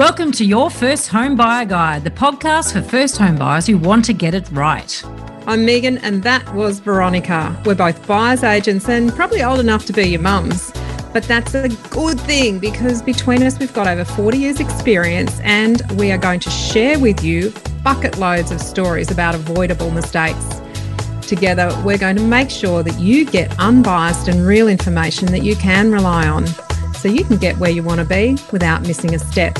Welcome to Your First Home Buyer Guide, the podcast for first home buyers who want to get it right. I'm Megan, and that was Veronica. We're both buyers agents and probably old enough to be your mums. But that's a good thing because between us, we've got over 40 years' experience, and we are going to share with you bucket loads of stories about avoidable mistakes. Together, we're going to make sure that you get unbiased and real information that you can rely on so you can get where you want to be without missing a step.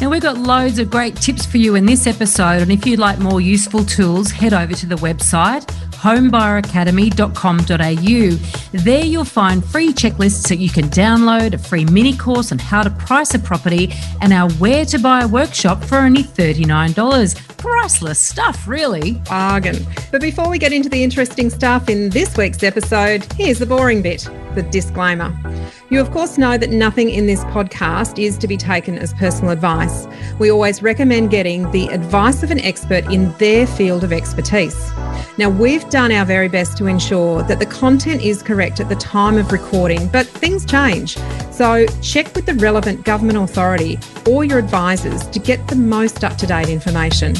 Now, we've got loads of great tips for you in this episode. And if you'd like more useful tools, head over to the website homebuyeracademy.com.au. There you'll find free checklists that you can download, a free mini course on how to price a property, and our Where to Buy workshop for only $39. Priceless stuff, really. Bargain. But before we get into the interesting stuff in this week's episode, here's the boring bit the disclaimer. You, of course, know that nothing in this podcast is to be taken as personal advice. We always recommend getting the advice of an expert in their field of expertise. Now, we've done our very best to ensure that the content is correct at the time of recording, but things change. So, check with the relevant government authority or your advisors to get the most up to date information.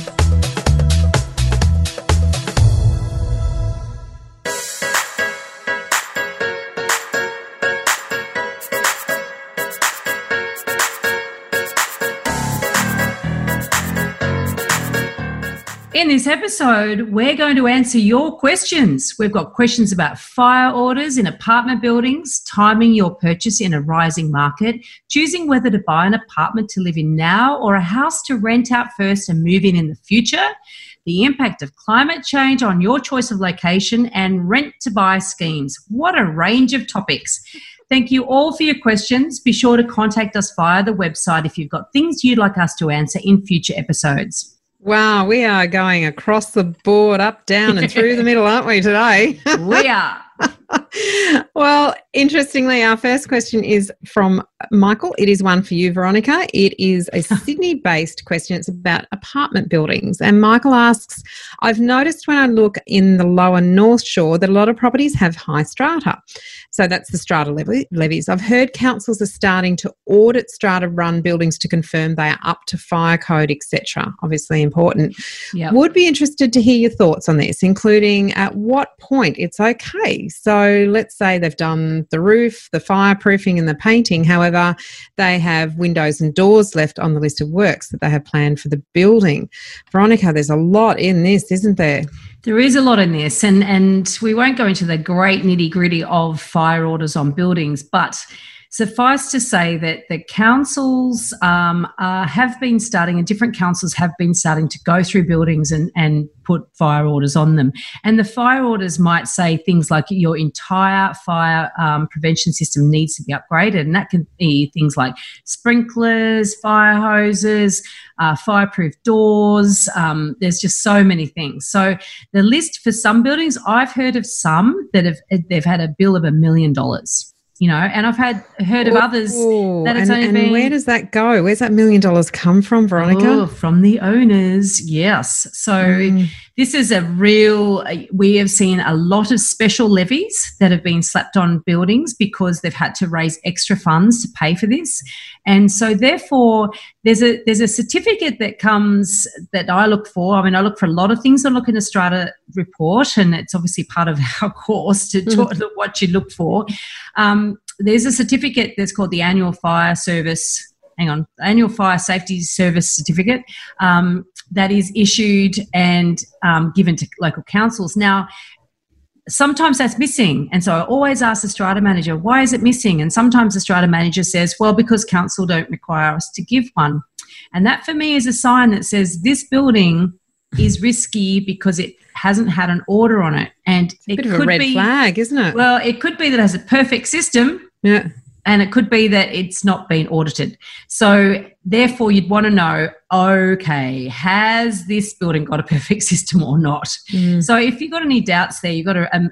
In this episode, we're going to answer your questions. We've got questions about fire orders in apartment buildings, timing your purchase in a rising market, choosing whether to buy an apartment to live in now or a house to rent out first and move in in the future, the impact of climate change on your choice of location, and rent to buy schemes. What a range of topics. Thank you all for your questions. Be sure to contact us via the website if you've got things you'd like us to answer in future episodes. Wow, we are going across the board, up, down, and through the middle, aren't we, today? we are. well, interestingly, our first question is from Michael. It is one for you, Veronica. It is a Sydney based question. It's about apartment buildings. And Michael asks I've noticed when I look in the lower North Shore that a lot of properties have high strata. So that's the strata levies. I've heard councils are starting to audit strata run buildings to confirm they are up to fire code, etc. Obviously important. Yep. Would be interested to hear your thoughts on this, including at what point it's okay. So let's say they've done the roof, the fireproofing, and the painting. However, they have windows and doors left on the list of works that they have planned for the building. Veronica, there's a lot in this, isn't there? There is a lot in this, and and we won't go into the great nitty gritty of fire orders on buildings, but Suffice to say that the councils um, uh, have been starting, and different councils have been starting to go through buildings and, and put fire orders on them. And the fire orders might say things like your entire fire um, prevention system needs to be upgraded. And that can be things like sprinklers, fire hoses, uh, fireproof doors. Um, there's just so many things. So the list for some buildings, I've heard of some that have they've had a bill of a million dollars you know and i've had heard of Ooh, others that it's and, only and been, where does that go? Where's that million dollars come from veronica? Oh, from the owners yes. So mm. This is a real we have seen a lot of special levies that have been slapped on buildings because they've had to raise extra funds to pay for this and so therefore there's a there's a certificate that comes that i look for i mean i look for a lot of things i look in a strata report and it's obviously part of our course to talk mm. what you look for um, there's a certificate that's called the Annual Fire Service. Hang on, Annual Fire Safety Service Certificate um, that is issued and um, given to local councils. Now, sometimes that's missing. And so I always ask the strata manager, why is it missing? And sometimes the strata manager says, well, because council don't require us to give one. And that for me is a sign that says this building is risky because it hasn't had an order on it. And it could be a red be, flag, isn't it? Well, it could be that it has a perfect system. Yeah. And it could be that it's not been audited. So, therefore, you'd want to know okay, has this building got a perfect system or not? Mm. So, if you've got any doubts there, you've got to um,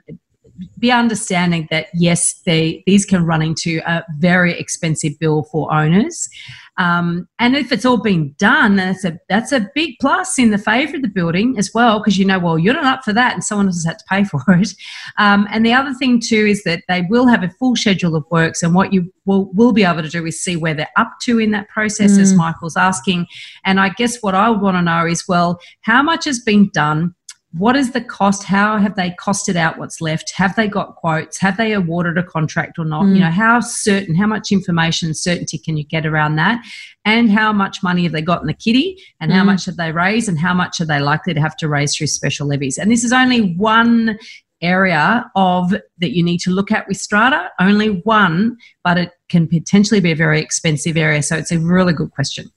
be understanding that yes, they, these can run into a very expensive bill for owners. Um, and if it's all been done, then it's a, that's a big plus in the favour of the building as well, because you know, well, you're not up for that and someone else has had to pay for it. Um, and the other thing too is that they will have a full schedule of works and what you will, will be able to do is see where they're up to in that process, mm. as Michael's asking. And I guess what I would want to know is, well, how much has been done? What is the cost? How have they costed out what's left? Have they got quotes? Have they awarded a contract or not? Mm. you know how certain how much information certainty can you get around that? And how much money have they got in the kitty? And mm. how much have they raised? And how much are they likely to have to raise through special levies? And this is only one area of that you need to look at with strata. Only one but it can potentially be a very expensive area. So it's a really good question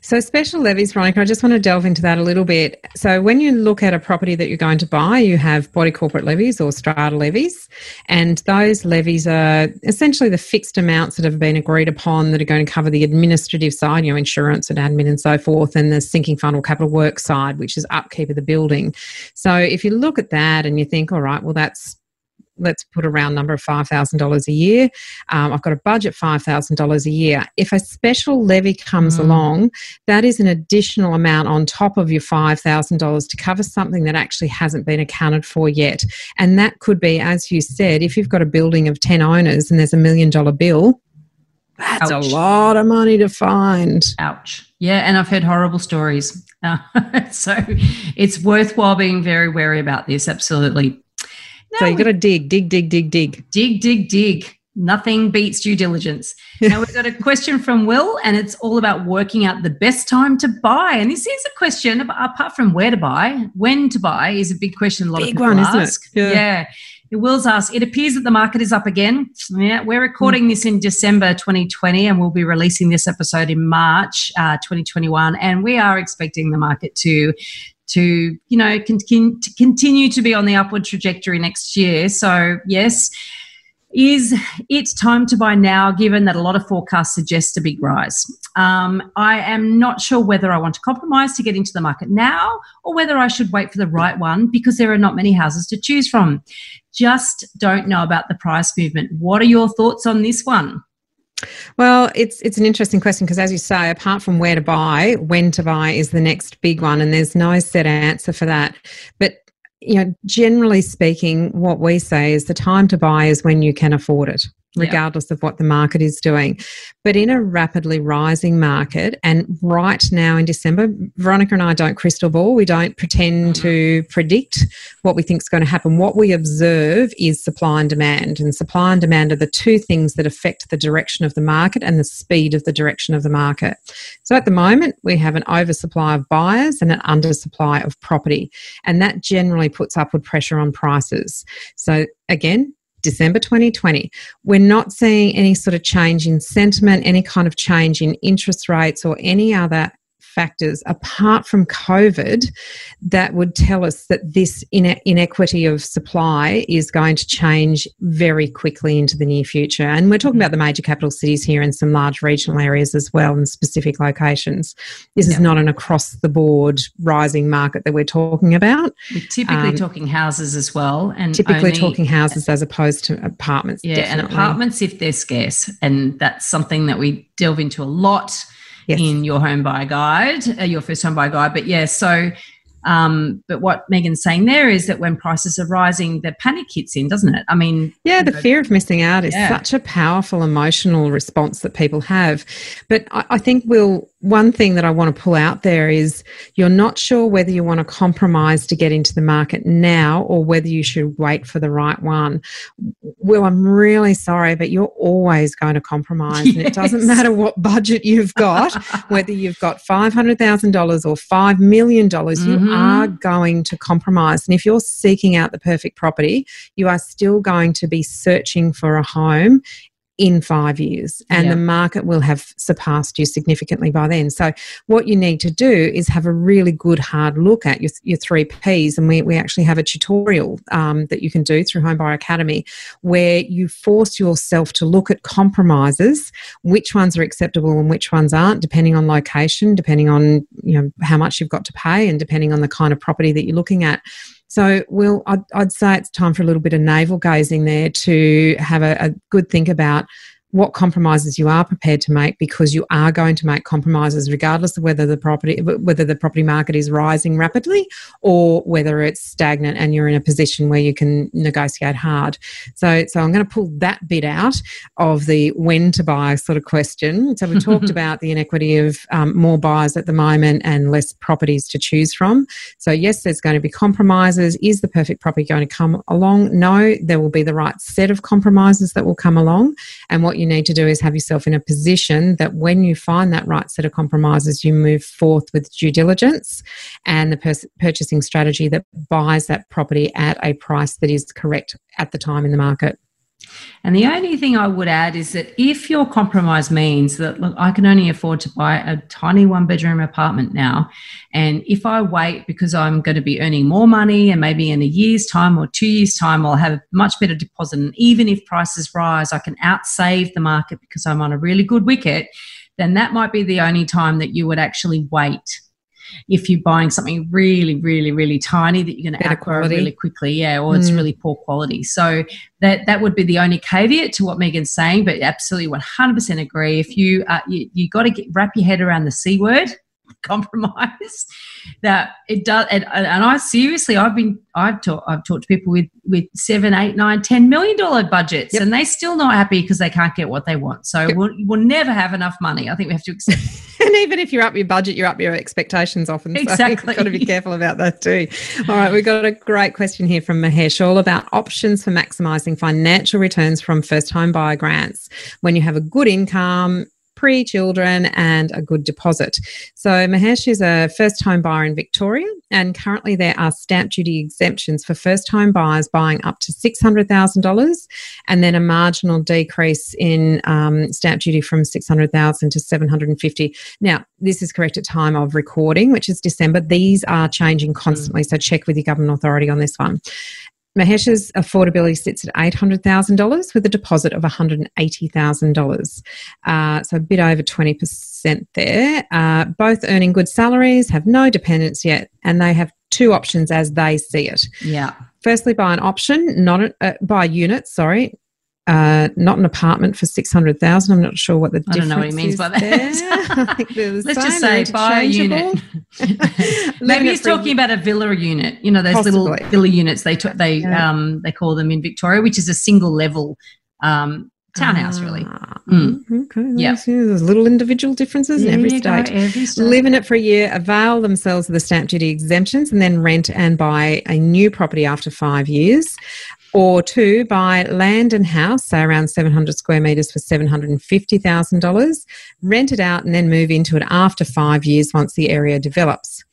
so, special levies, Veronica, I just want to delve into that a little bit. So, when you look at a property that you're going to buy, you have body corporate levies or strata levies, and those levies are essentially the fixed amounts that have been agreed upon that are going to cover the administrative side, you know, insurance and admin and so forth, and the sinking fund or capital work side, which is upkeep of the building. So, if you look at that and you think, all right, well, that's let's put a round number of $5,000 a year. Um, I've got a budget $5,000 a year. If a special levy comes mm. along, that is an additional amount on top of your $5,000 to cover something that actually hasn't been accounted for yet. And that could be, as you said, if you've got a building of 10 owners and there's a million dollar bill, that's Ouch. a lot of money to find. Ouch. Yeah, and I've heard horrible stories. Uh, so it's worthwhile being very wary about this. Absolutely. So you got to dig, dig, dig, dig, dig. Dig, dig, dig. Nothing beats due diligence. now we've got a question from Will, and it's all about working out the best time to buy. And this is a question apart from where to buy, when to buy is a big question. A lot big of people one, ask. Yeah. yeah. Will's asked, it appears that the market is up again. Yeah, we're recording this in December 2020 and we'll be releasing this episode in March uh, 2021. And we are expecting the market to to you know con- to continue to be on the upward trajectory next year. So yes, is it time to buy now? Given that a lot of forecasts suggest a big rise, um, I am not sure whether I want to compromise to get into the market now or whether I should wait for the right one because there are not many houses to choose from. Just don't know about the price movement. What are your thoughts on this one? Well, it's it's an interesting question because, as you say, apart from where to buy, when to buy is the next big one, and there's no set answer for that. But you know, generally speaking, what we say is the time to buy is when you can afford it regardless of what the market is doing. But in a rapidly rising market, and right now in December, Veronica and I don't crystal ball. We don't pretend mm-hmm. to predict what we think is going to happen. What we observe is supply and demand. And supply and demand are the two things that affect the direction of the market and the speed of the direction of the market. So at the moment, we have an oversupply of buyers and an undersupply of property. And that generally puts upward pressure on prices. So again, December 2020. We're not seeing any sort of change in sentiment, any kind of change in interest rates, or any other factors apart from COVID that would tell us that this inequity of supply is going to change very quickly into the near future. And we're talking about the major capital cities here and some large regional areas as well in specific locations. This is not an across the board rising market that we're talking about. We're typically um, talking houses as well. And typically only, talking houses as opposed to apartments. Yeah, definitely. and apartments if they're scarce. And that's something that we delve into a lot yes. in your home buy guide, uh, your first home buy guide. But yeah, so um, but what Megan's saying there is that when prices are rising, the panic hits in, doesn't it? I mean, yeah, the know, fear of missing out is yeah. such a powerful emotional response that people have. But I, I think we'll one thing that I want to pull out there is you're not sure whether you want to compromise to get into the market now or whether you should wait for the right one. Well, I'm really sorry, but you're always going to compromise. Yes. And it doesn't matter what budget you've got, whether you've got $500,000 or $5 million, mm-hmm. you are going to compromise. And if you're seeking out the perfect property, you are still going to be searching for a home in five years and the market will have surpassed you significantly by then. So, what you need to do is have a really good hard look at your, your three Ps. And we, we actually have a tutorial um, that you can do through Homebuyer Academy where you force yourself to look at compromises, which ones are acceptable and which ones aren't, depending on location, depending on you know how much you've got to pay, and depending on the kind of property that you're looking at. So, Will, I'd, I'd, say it's time for a little bit of navel gazing there to have a, a good think about what compromises you are prepared to make because you are going to make compromises regardless of whether the property whether the property market is rising rapidly or whether it's stagnant and you're in a position where you can negotiate hard. So so i'm going to pull that bit out of the when to buy sort of question. So we talked about the inequity of um, more buyers at the moment and less properties to choose from. So yes there's going to be compromises. Is the perfect property going to come along? No there will be the right set of compromises that will come along. And what you need to do is have yourself in a position that when you find that right set of compromises, you move forth with due diligence and the pers- purchasing strategy that buys that property at a price that is correct at the time in the market. And the only thing I would add is that if your compromise means that, look, I can only afford to buy a tiny one bedroom apartment now, and if I wait because I'm going to be earning more money and maybe in a year's time or two years' time, I'll have a much better deposit. And even if prices rise, I can outsave the market because I'm on a really good wicket, then that might be the only time that you would actually wait if you're buying something really, really, really tiny that you're going to outgrow really quickly, yeah, or it's mm. really poor quality. So that that would be the only caveat to what Megan's saying, but absolutely 100% agree. If you uh, you, you got to get wrap your head around the c word compromise that it does and, and i seriously i've been i've talked i've talked to people with with seven eight nine ten million dollar budgets yep. and they still not happy because they can't get what they want. So yep. we'll, we'll never have enough money. I think we have to accept and even if you're up your budget you're up your expectations often exactly so you've got to be careful about that too. All right we've got a great question here from mahesh all about options for maximizing financial returns from first home buyer grants. When you have a good income pre children and a good deposit. So, Mahesh is a first home buyer in Victoria, and currently there are stamp duty exemptions for first home buyers buying up to $600,000 and then a marginal decrease in um, stamp duty from 600,000 to 750. Now, this is correct at time of recording, which is December. These are changing constantly, so check with your government authority on this one. Mahesh's affordability sits at $800,000 with a deposit of $180,000. Uh, so a bit over 20% there. Uh, both earning good salaries, have no dependents yet, and they have two options as they see it. Yeah. Firstly, buy an option, not a, uh, buy a unit, sorry, uh, not an apartment for six hundred thousand. I'm not sure what the difference. I don't know what he means by that. Let's just say buy a unit. Maybe he's talking about a villa unit. You know those Possibly. little villa units. They t- they yeah. um they call them in Victoria, which is a single level um townhouse really ah, mm. okay yeah there's little individual differences in every state. every state live in it for a year avail themselves of the stamp duty exemptions and then rent and buy a new property after five years or two, buy land and house, say around 700 square metres for $750,000, rent it out and then move into it after five years once the area develops.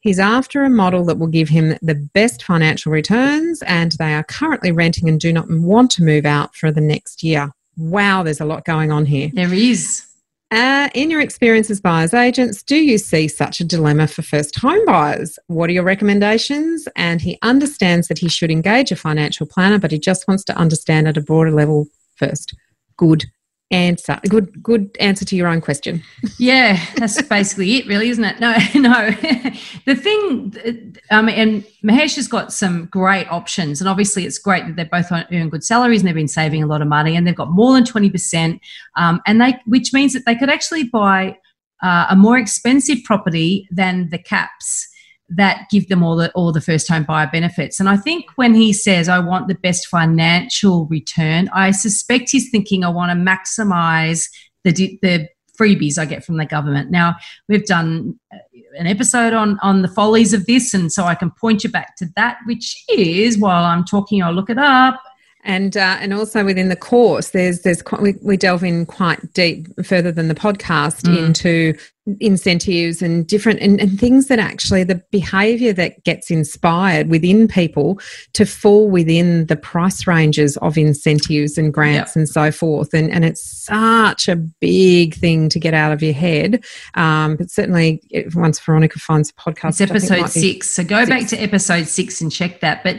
He's after a model that will give him the best financial returns, and they are currently renting and do not want to move out for the next year. Wow, there's a lot going on here. There is. Uh, in your experience as buyers agents, do you see such a dilemma for first home buyers? What are your recommendations? And he understands that he should engage a financial planner, but he just wants to understand at a broader level first. Good answer A good good answer to your own question. Yeah that's basically it really isn't it? No no. The thing um, and mahesh has got some great options and obviously it's great that they're both earning good salaries and they've been saving a lot of money and they've got more than 20% um, and they which means that they could actually buy uh, a more expensive property than the caps that give them all the all the first home buyer benefits. And I think when he says I want the best financial return, I suspect he's thinking I want to maximize the the freebies I get from the government. Now we've done uh, an episode on on the follies of this, and so I can point you back to that, which is while I'm talking, I'll look it up and uh, and also within the course there's there's quite, we, we delve in quite deep further than the podcast mm. into incentives and different and, and things that actually the behavior that gets inspired within people to fall within the price ranges of incentives and grants yep. and so forth and and it's such a big thing to get out of your head um, but certainly once veronica finds a podcast it's episode six so go six. back to episode six and check that but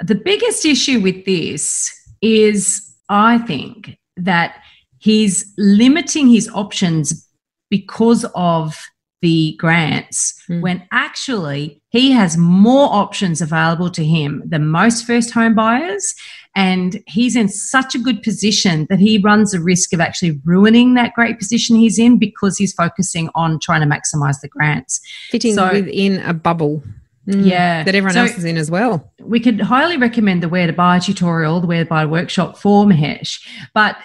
the biggest issue with this is, I think, that he's limiting his options because of the grants mm. when actually he has more options available to him than most first home buyers. And he's in such a good position that he runs the risk of actually ruining that great position he's in because he's focusing on trying to maximize the grants. Fitting so, within a bubble Mm, yeah. That everyone so else is in as well. We could highly recommend the Where to Buy tutorial, the Where to Buy workshop for Mahesh. But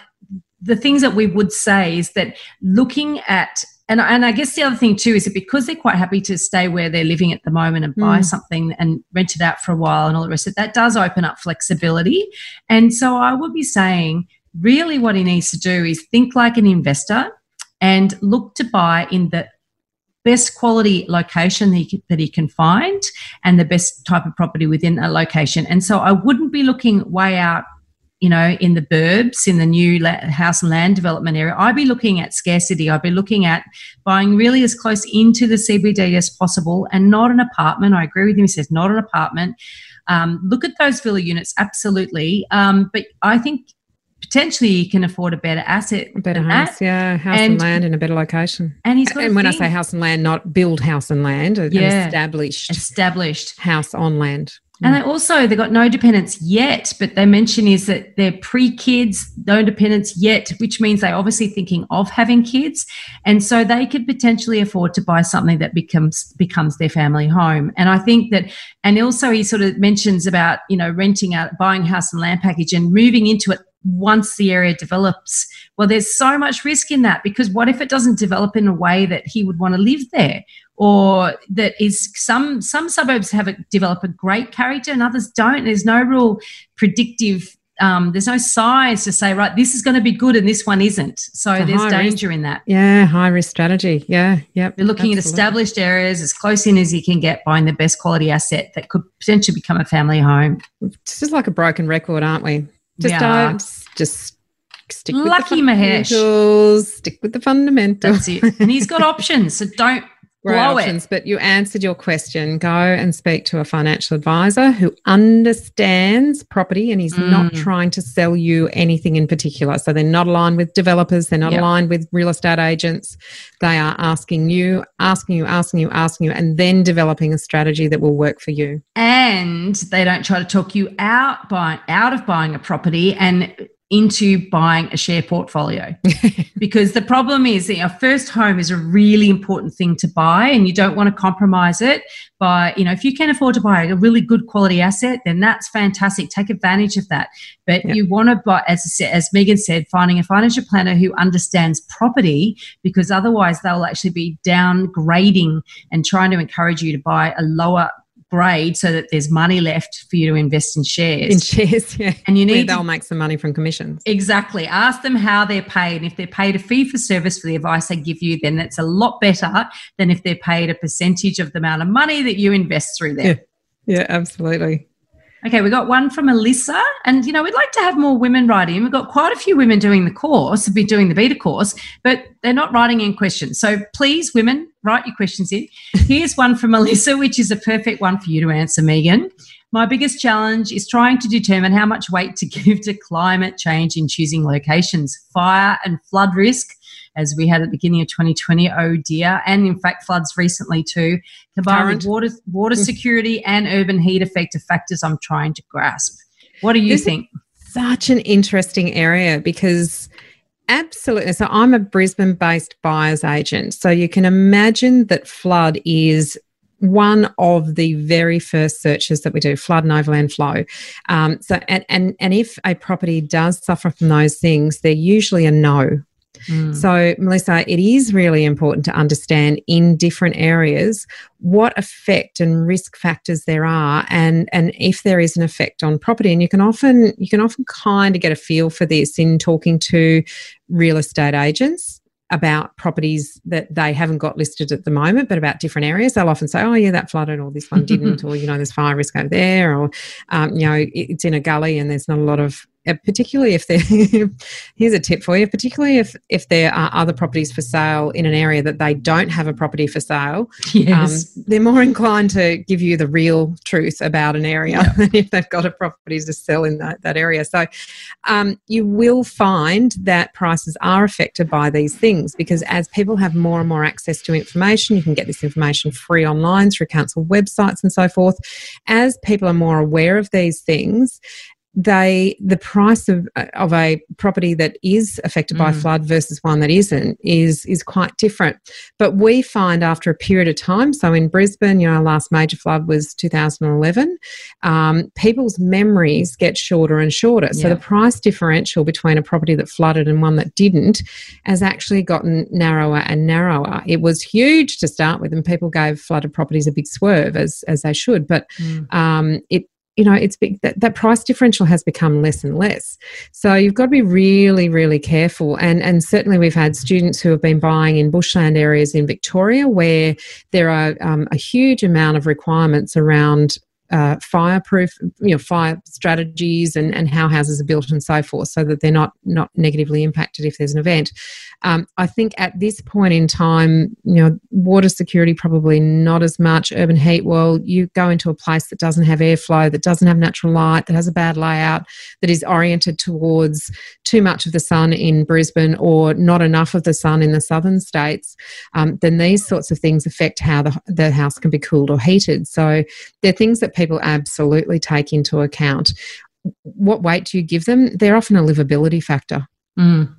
the things that we would say is that looking at and, and I guess the other thing too is that because they're quite happy to stay where they're living at the moment and buy mm. something and rent it out for a while and all the rest of it, that does open up flexibility. And so I would be saying really what he needs to do is think like an investor and look to buy in the best quality location that he, that he can find and the best type of property within a location. And so I wouldn't be looking way out you know, in the burbs, in the new house and land development area, I'd be looking at scarcity. I'd be looking at buying really as close into the CBD as possible and not an apartment. I agree with him. He says not an apartment. Um, look at those villa units, absolutely. Um, but I think potentially you can afford a better asset. A better house, that. yeah. House and, and, land in a better location. And he's got And when I say house and land, not build house and land, yeah, established established house on land. And they mm. also they got no dependents yet, but they mention is that they're pre-kids, no dependents yet, which means they're obviously thinking of having kids, and so they could potentially afford to buy something that becomes becomes their family home. And I think that, and also he sort of mentions about you know renting out, buying house and land package, and moving into it once the area develops. Well, there's so much risk in that because what if it doesn't develop in a way that he would want to live there? or that is some some suburbs have a, develop a great character and others don't. There's no real predictive. Um, there's no size to say right this is going to be good and this one isn't. So there's danger risk. in that. Yeah, high risk strategy. Yeah, yep. You're looking absolutely. at established areas as close in as you can get, buying the best quality asset that could potentially become a family home. It's just like a broken record, aren't we? Just yeah. don't just stick with Lucky the fundamentals. Mahesh. Stick with the fundamentals. That's it. And he's got options. So don't Great blow options, it. But you answered your question. Go and speak to a financial advisor who understands property and is mm. not trying to sell you anything in particular. So they're not aligned with developers, they're not yep. aligned with real estate agents. They are asking you, asking you, asking you, asking you, and then developing a strategy that will work for you. And they don't try to talk you out by out of buying a property and into buying a share portfolio. Because the problem is that your first home is a really important thing to buy and you don't want to compromise it. By you know if you can afford to buy a really good quality asset then that's fantastic. Take advantage of that. But yep. you want to buy as as megan said finding a financial planner who understands property because otherwise they'll actually be downgrading and trying to encourage you to buy a lower grade so that there's money left for you to invest in shares. In shares, yeah. And you need Where they'll to, make some money from commissions. Exactly. Ask them how they're paid. And if they're paid a fee for service for the advice they give you, then that's a lot better than if they're paid a percentage of the amount of money that you invest through them. Yeah, yeah absolutely. Okay, we got one from Alyssa, and you know we'd like to have more women writing. We've got quite a few women doing the course, be doing the beta course, but they're not writing in questions. So please, women, write your questions in. Here's one from Alyssa, which is a perfect one for you to answer, Megan. My biggest challenge is trying to determine how much weight to give to climate change in choosing locations, fire and flood risk as we had at the beginning of 2020. Oh dear. And in fact, floods recently too. Combined water, water mm. security and urban heat effect are factors I'm trying to grasp. What do you this think? Such an interesting area because Absolutely. So I'm a Brisbane based buyer's agent. So you can imagine that flood is one of the very first searches that we do flood and overland flow um, so and, and and if a property does suffer from those things they're usually a no Mm. So, Melissa, it is really important to understand in different areas what effect and risk factors there are and and if there is an effect on property and you can often you can often kind of get a feel for this in talking to real estate agents about properties that they haven't got listed at the moment, but about different areas. They'll often say, "Oh, yeah, that flooded, or this one didn't, or you know, there's fire risk over there, or um, you know, it's in a gully and there's not a lot of particularly if there here's a tip for you particularly if if there are other properties for sale in an area that they don't have a property for sale yes. um, they're more inclined to give you the real truth about an area yeah. if they've got a property to sell in that, that area so um, you will find that prices are affected by these things because as people have more and more access to information you can get this information free online through council websites and so forth as people are more aware of these things they the price of of a property that is affected by mm. flood versus one that isn't is is quite different but we find after a period of time so in brisbane you know our last major flood was 2011 um, people's memories get shorter and shorter yeah. so the price differential between a property that flooded and one that didn't has actually gotten narrower and narrower it was huge to start with and people gave flooded properties a big swerve as as they should but mm. um, it you know it's big, that, that price differential has become less and less. So you've got to be really really careful. And and certainly we've had students who have been buying in bushland areas in victoria where there are um, a huge amount of requirements around uh, fireproof, you know, fire strategies and, and how houses are built and so forth, so that they're not not negatively impacted if there's an event. Um, I think at this point in time, you know, water security probably not as much. Urban heat, well, you go into a place that doesn't have airflow, that doesn't have natural light, that has a bad layout, that is oriented towards too much of the sun in Brisbane or not enough of the sun in the southern states, um, then these sorts of things affect how the, the house can be cooled or heated. So they're things that people absolutely take into account. What weight do you give them? They're often a livability factor. Mm.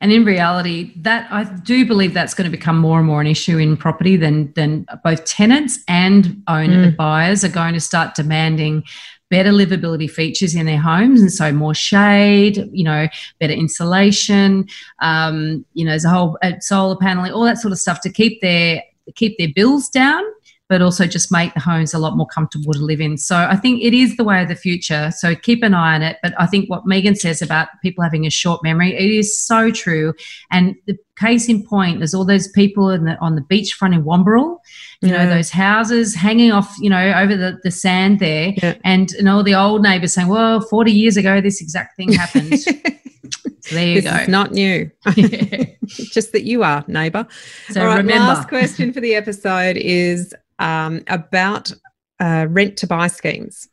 And in reality, that I do believe that's going to become more and more an issue in property than than both tenants and owner mm. buyers are going to start demanding better livability features in their homes and so more shade you know better insulation um, you know there's a whole uh, solar paneling all that sort of stuff to keep their keep their bills down but also just make the homes a lot more comfortable to live in. So I think it is the way of the future. So keep an eye on it. But I think what Megan says about people having a short memory, it is so true. And the case in point is all those people the, on the beachfront in Wamberal, you yeah. know, those houses hanging off, you know, over the, the sand there. Yeah. And, and all the old neighbours saying, well, 40 years ago, this exact thing happened. So there you this go. Is not new. Just that you are, neighbour. So All right, remember. Last question for the episode is um, about uh, rent to buy schemes.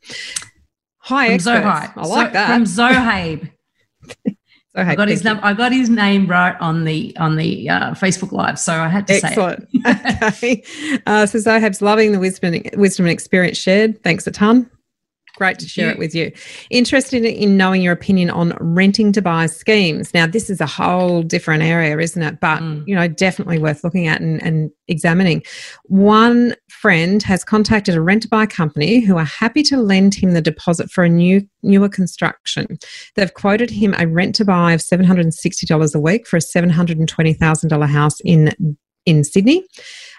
Hi, from experts. Zohaib. I like that. From Zohaib. Zohaib I got his name. I got his name right on the on the uh, Facebook Live, so I had to Excellent. say it. okay. Uh, so Zohaib's loving the wisdom wisdom and experience shared. Thanks a ton great to share it with you. Interested in knowing your opinion on renting to buy schemes. Now, this is a whole different area, isn't it? But, mm. you know, definitely worth looking at and, and examining. One friend has contacted a rent to buy company who are happy to lend him the deposit for a new newer construction. They've quoted him a rent to buy of $760 a week for a $720,000 house in in Sydney.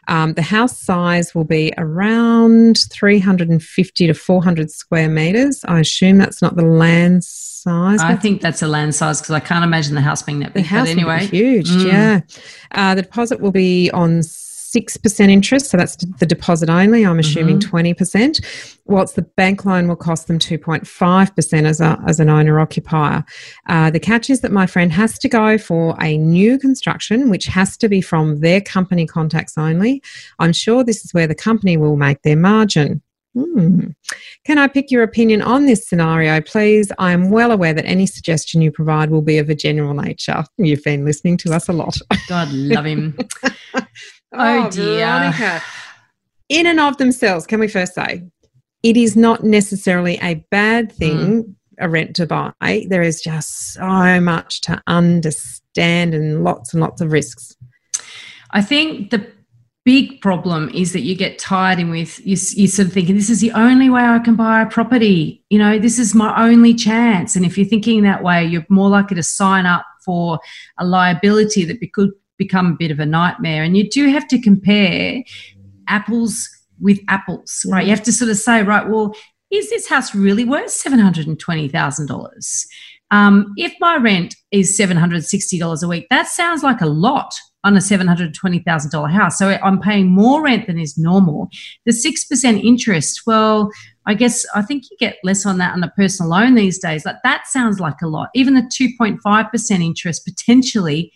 Um, the house size will be around 350 to 400 square metres. I assume that's not the land size. I think that's a land size because I can't imagine the house being that big. The house but anyway, huge. Mm. Yeah. Uh, the deposit will be on 6% interest, so that's the deposit only. I'm assuming mm-hmm. 20%, whilst the bank loan will cost them 2.5% as, a, as an owner occupier. Uh, the catch is that my friend has to go for a new construction, which has to be from their company contacts only. I'm sure this is where the company will make their margin. Hmm. Can I pick your opinion on this scenario, please? I am well aware that any suggestion you provide will be of a general nature. You've been listening to us a lot. God love him. Oh, oh dear. Veronica. In and of themselves, can we first say, it is not necessarily a bad thing, mm. a rent to buy. There is just so much to understand and lots and lots of risks. I think the big problem is that you get tied in with you, you're sort of thinking this is the only way i can buy a property you know this is my only chance and if you're thinking that way you're more likely to sign up for a liability that could become a bit of a nightmare. And you do have to compare apples with apples, right? You have to sort of say, right, well, is this house really worth $720,000? Um, if my rent is $760 a week, that sounds like a lot on a $720,000 house. So I'm paying more rent than is normal. The 6% interest, well, I guess I think you get less on that on a personal loan these days. Like that sounds like a lot. Even the 2.5% interest potentially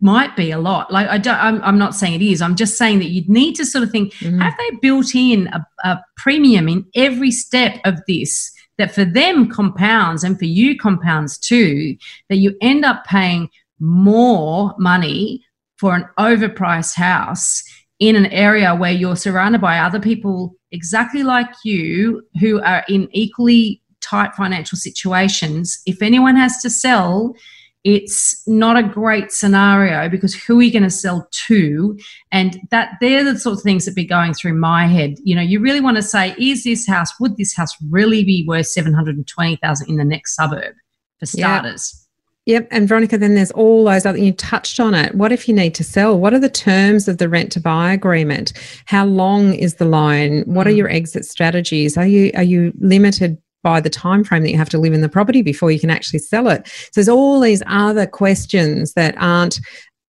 might be a lot. Like I don't, I'm, I'm not saying it is. I'm just saying that you'd need to sort of think: mm-hmm. Have they built in a, a premium in every step of this that for them compounds and for you compounds too? That you end up paying more money for an overpriced house in an area where you're surrounded by other people exactly like you who are in equally tight financial situations. If anyone has to sell, it's not a great scenario because who are you going to sell to and that they're the sort of things that be going through my head you know you really want to say is this house would this house really be worth 720000 in the next suburb for starters Yep. And Veronica, then there's all those other, you touched on it. What if you need to sell? What are the terms of the rent to buy agreement? How long is the loan? What are mm. your exit strategies? Are you, are you limited by the time frame that you have to live in the property before you can actually sell it. So there's all these other questions that aren't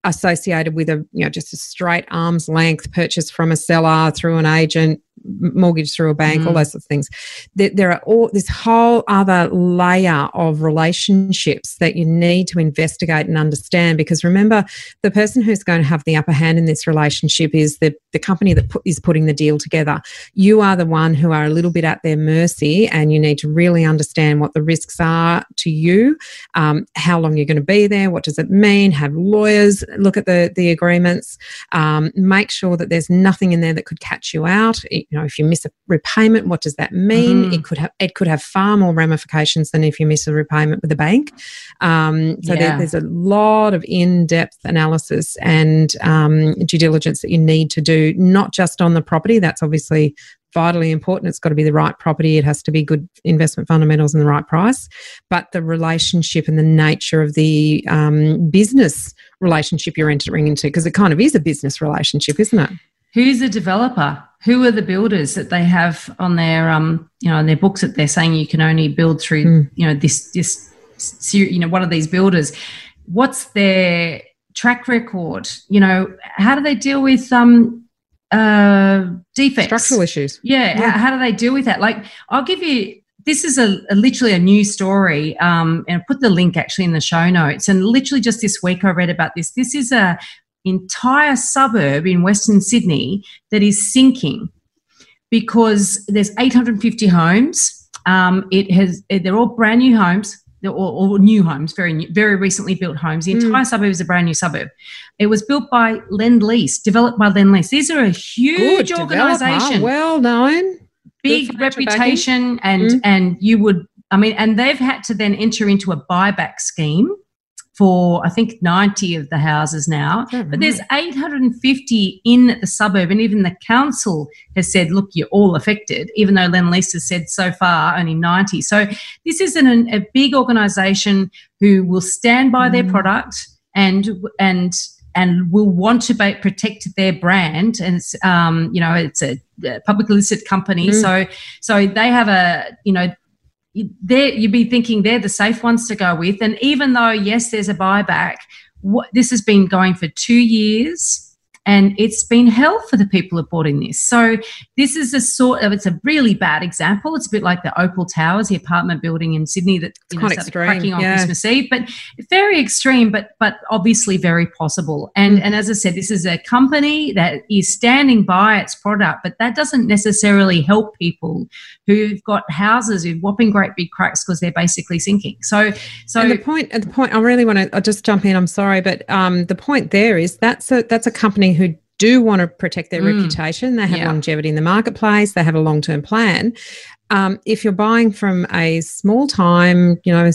associated with a you know just a straight arm's length purchase from a seller through an agent mortgage through a bank, mm. all those sorts of things. There, there, are all this whole other layer of relationships that you need to investigate and understand. Because remember, the person who's going to have the upper hand in this relationship is the, the company that put, is putting the deal together. You are the one who are a little bit at their mercy, and you need to really understand what the risks are to you, um, how long you're going to be there, what does it mean, have lawyers look at the, the agreements, um, make sure that there's nothing in there that could catch you out you know if you miss a repayment what does that mean mm-hmm. it could have it could have far more ramifications than if you miss a repayment with a bank um, so yeah. there, there's a lot of in-depth analysis and um, due diligence that you need to do not just on the property that's obviously vitally important. It's got to be the right property. It has to be good investment fundamentals and the right price. But the relationship and the nature of the um, business relationship you're entering into, because it kind of is a business relationship, isn't it? Who's the developer? who are the builders that they have on their um you know on their books that they're saying you can only build through mm. you know this this you know what are these builders? What's their track record? You know how do they deal with um uh defects? Structural issues. Yeah, yeah. How, how, do they deal with that? Like i'll give you this is a, a literally a new story um, and I put the link actually in the show notes. And literally just this week i read about this. This is a entire suburb in Western Sydney that is sinking because there's 850 homes. Um, it has they're all brand new homes. They're all, all new homes, very new, very recently built homes. The hmm. entire mm. suburb is a brand new suburb. It was built by Lend Lease, developed by Lend Lease. These are a huge Good organisation, well known, big reputation, and mm. and you would I mean, and they've had to then enter into a buyback scheme for I think 90 of the houses now. Oh, but there's 850 in the suburb, and even the council has said, look, you're all affected, even though Lendlease has said so far only 90. So this is an, a big organisation who will stand by mm. their product and and and will want to be, protect their brand and it's um, you know it's a, a publicly listed company mm. so so they have a you know there you'd be thinking they're the safe ones to go with. And even though yes, there's a buyback, what, this has been going for two years and it's been hell for the people who bought in this. So this is a sort of it's a really bad example. It's a bit like the Opal Towers, the apartment building in Sydney that you know, started extreme, cracking on yeah. Christmas Eve, but very extreme, but but obviously very possible. And mm. and as I said, this is a company that is standing by its product, but that doesn't necessarily help people who've got houses with whopping great big cracks because they're basically sinking. So so and the point at the point I really want to I'll just jump in. I'm sorry, but um, the point there is that's a that's a company who do want to protect their mm. reputation. They have yeah. longevity in the marketplace. They have a long term plan. Um, if you're buying from a small time, you know,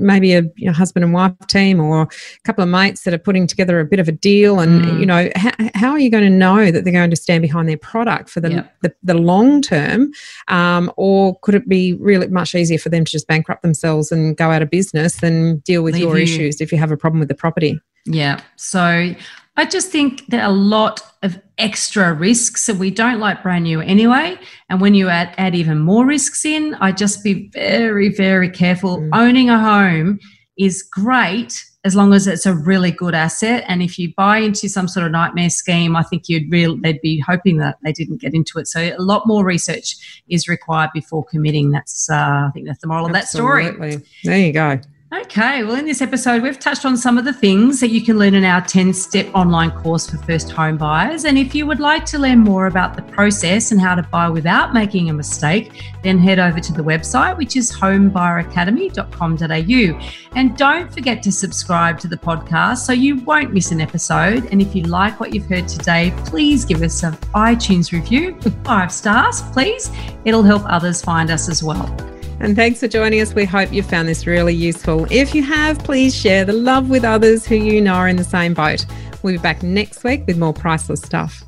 maybe a you know, husband and wife team or a couple of mates that are putting together a bit of a deal, and mm. you know, how, how, are you going to know that they're going to stand behind their product for the the, the, long term, um, or could it be really much easier for them to just bankrupt themselves and go out of business and deal with Leave your you. issues if you have a problem with the property? Yeah. So I just think there are a lot of extra risks and we don't like brand new anyway. And when you add, add even more risks in, I just be very, very careful. Mm. Owning a home is great as long as it's a really good asset. And if you buy into some sort of nightmare scheme, I think you'd real they'd be hoping that they didn't get into it. So a lot more research is required before committing. That's uh, I think that's the moral Absolutely. of that story. There you go. Okay, well, in this episode, we've touched on some of the things that you can learn in our 10 step online course for first home buyers. And if you would like to learn more about the process and how to buy without making a mistake, then head over to the website, which is homebuyeracademy.com.au. And don't forget to subscribe to the podcast so you won't miss an episode. And if you like what you've heard today, please give us an iTunes review, with five stars, please. It'll help others find us as well. And thanks for joining us. We hope you found this really useful. If you have, please share the love with others who you know are in the same boat. We'll be back next week with more priceless stuff.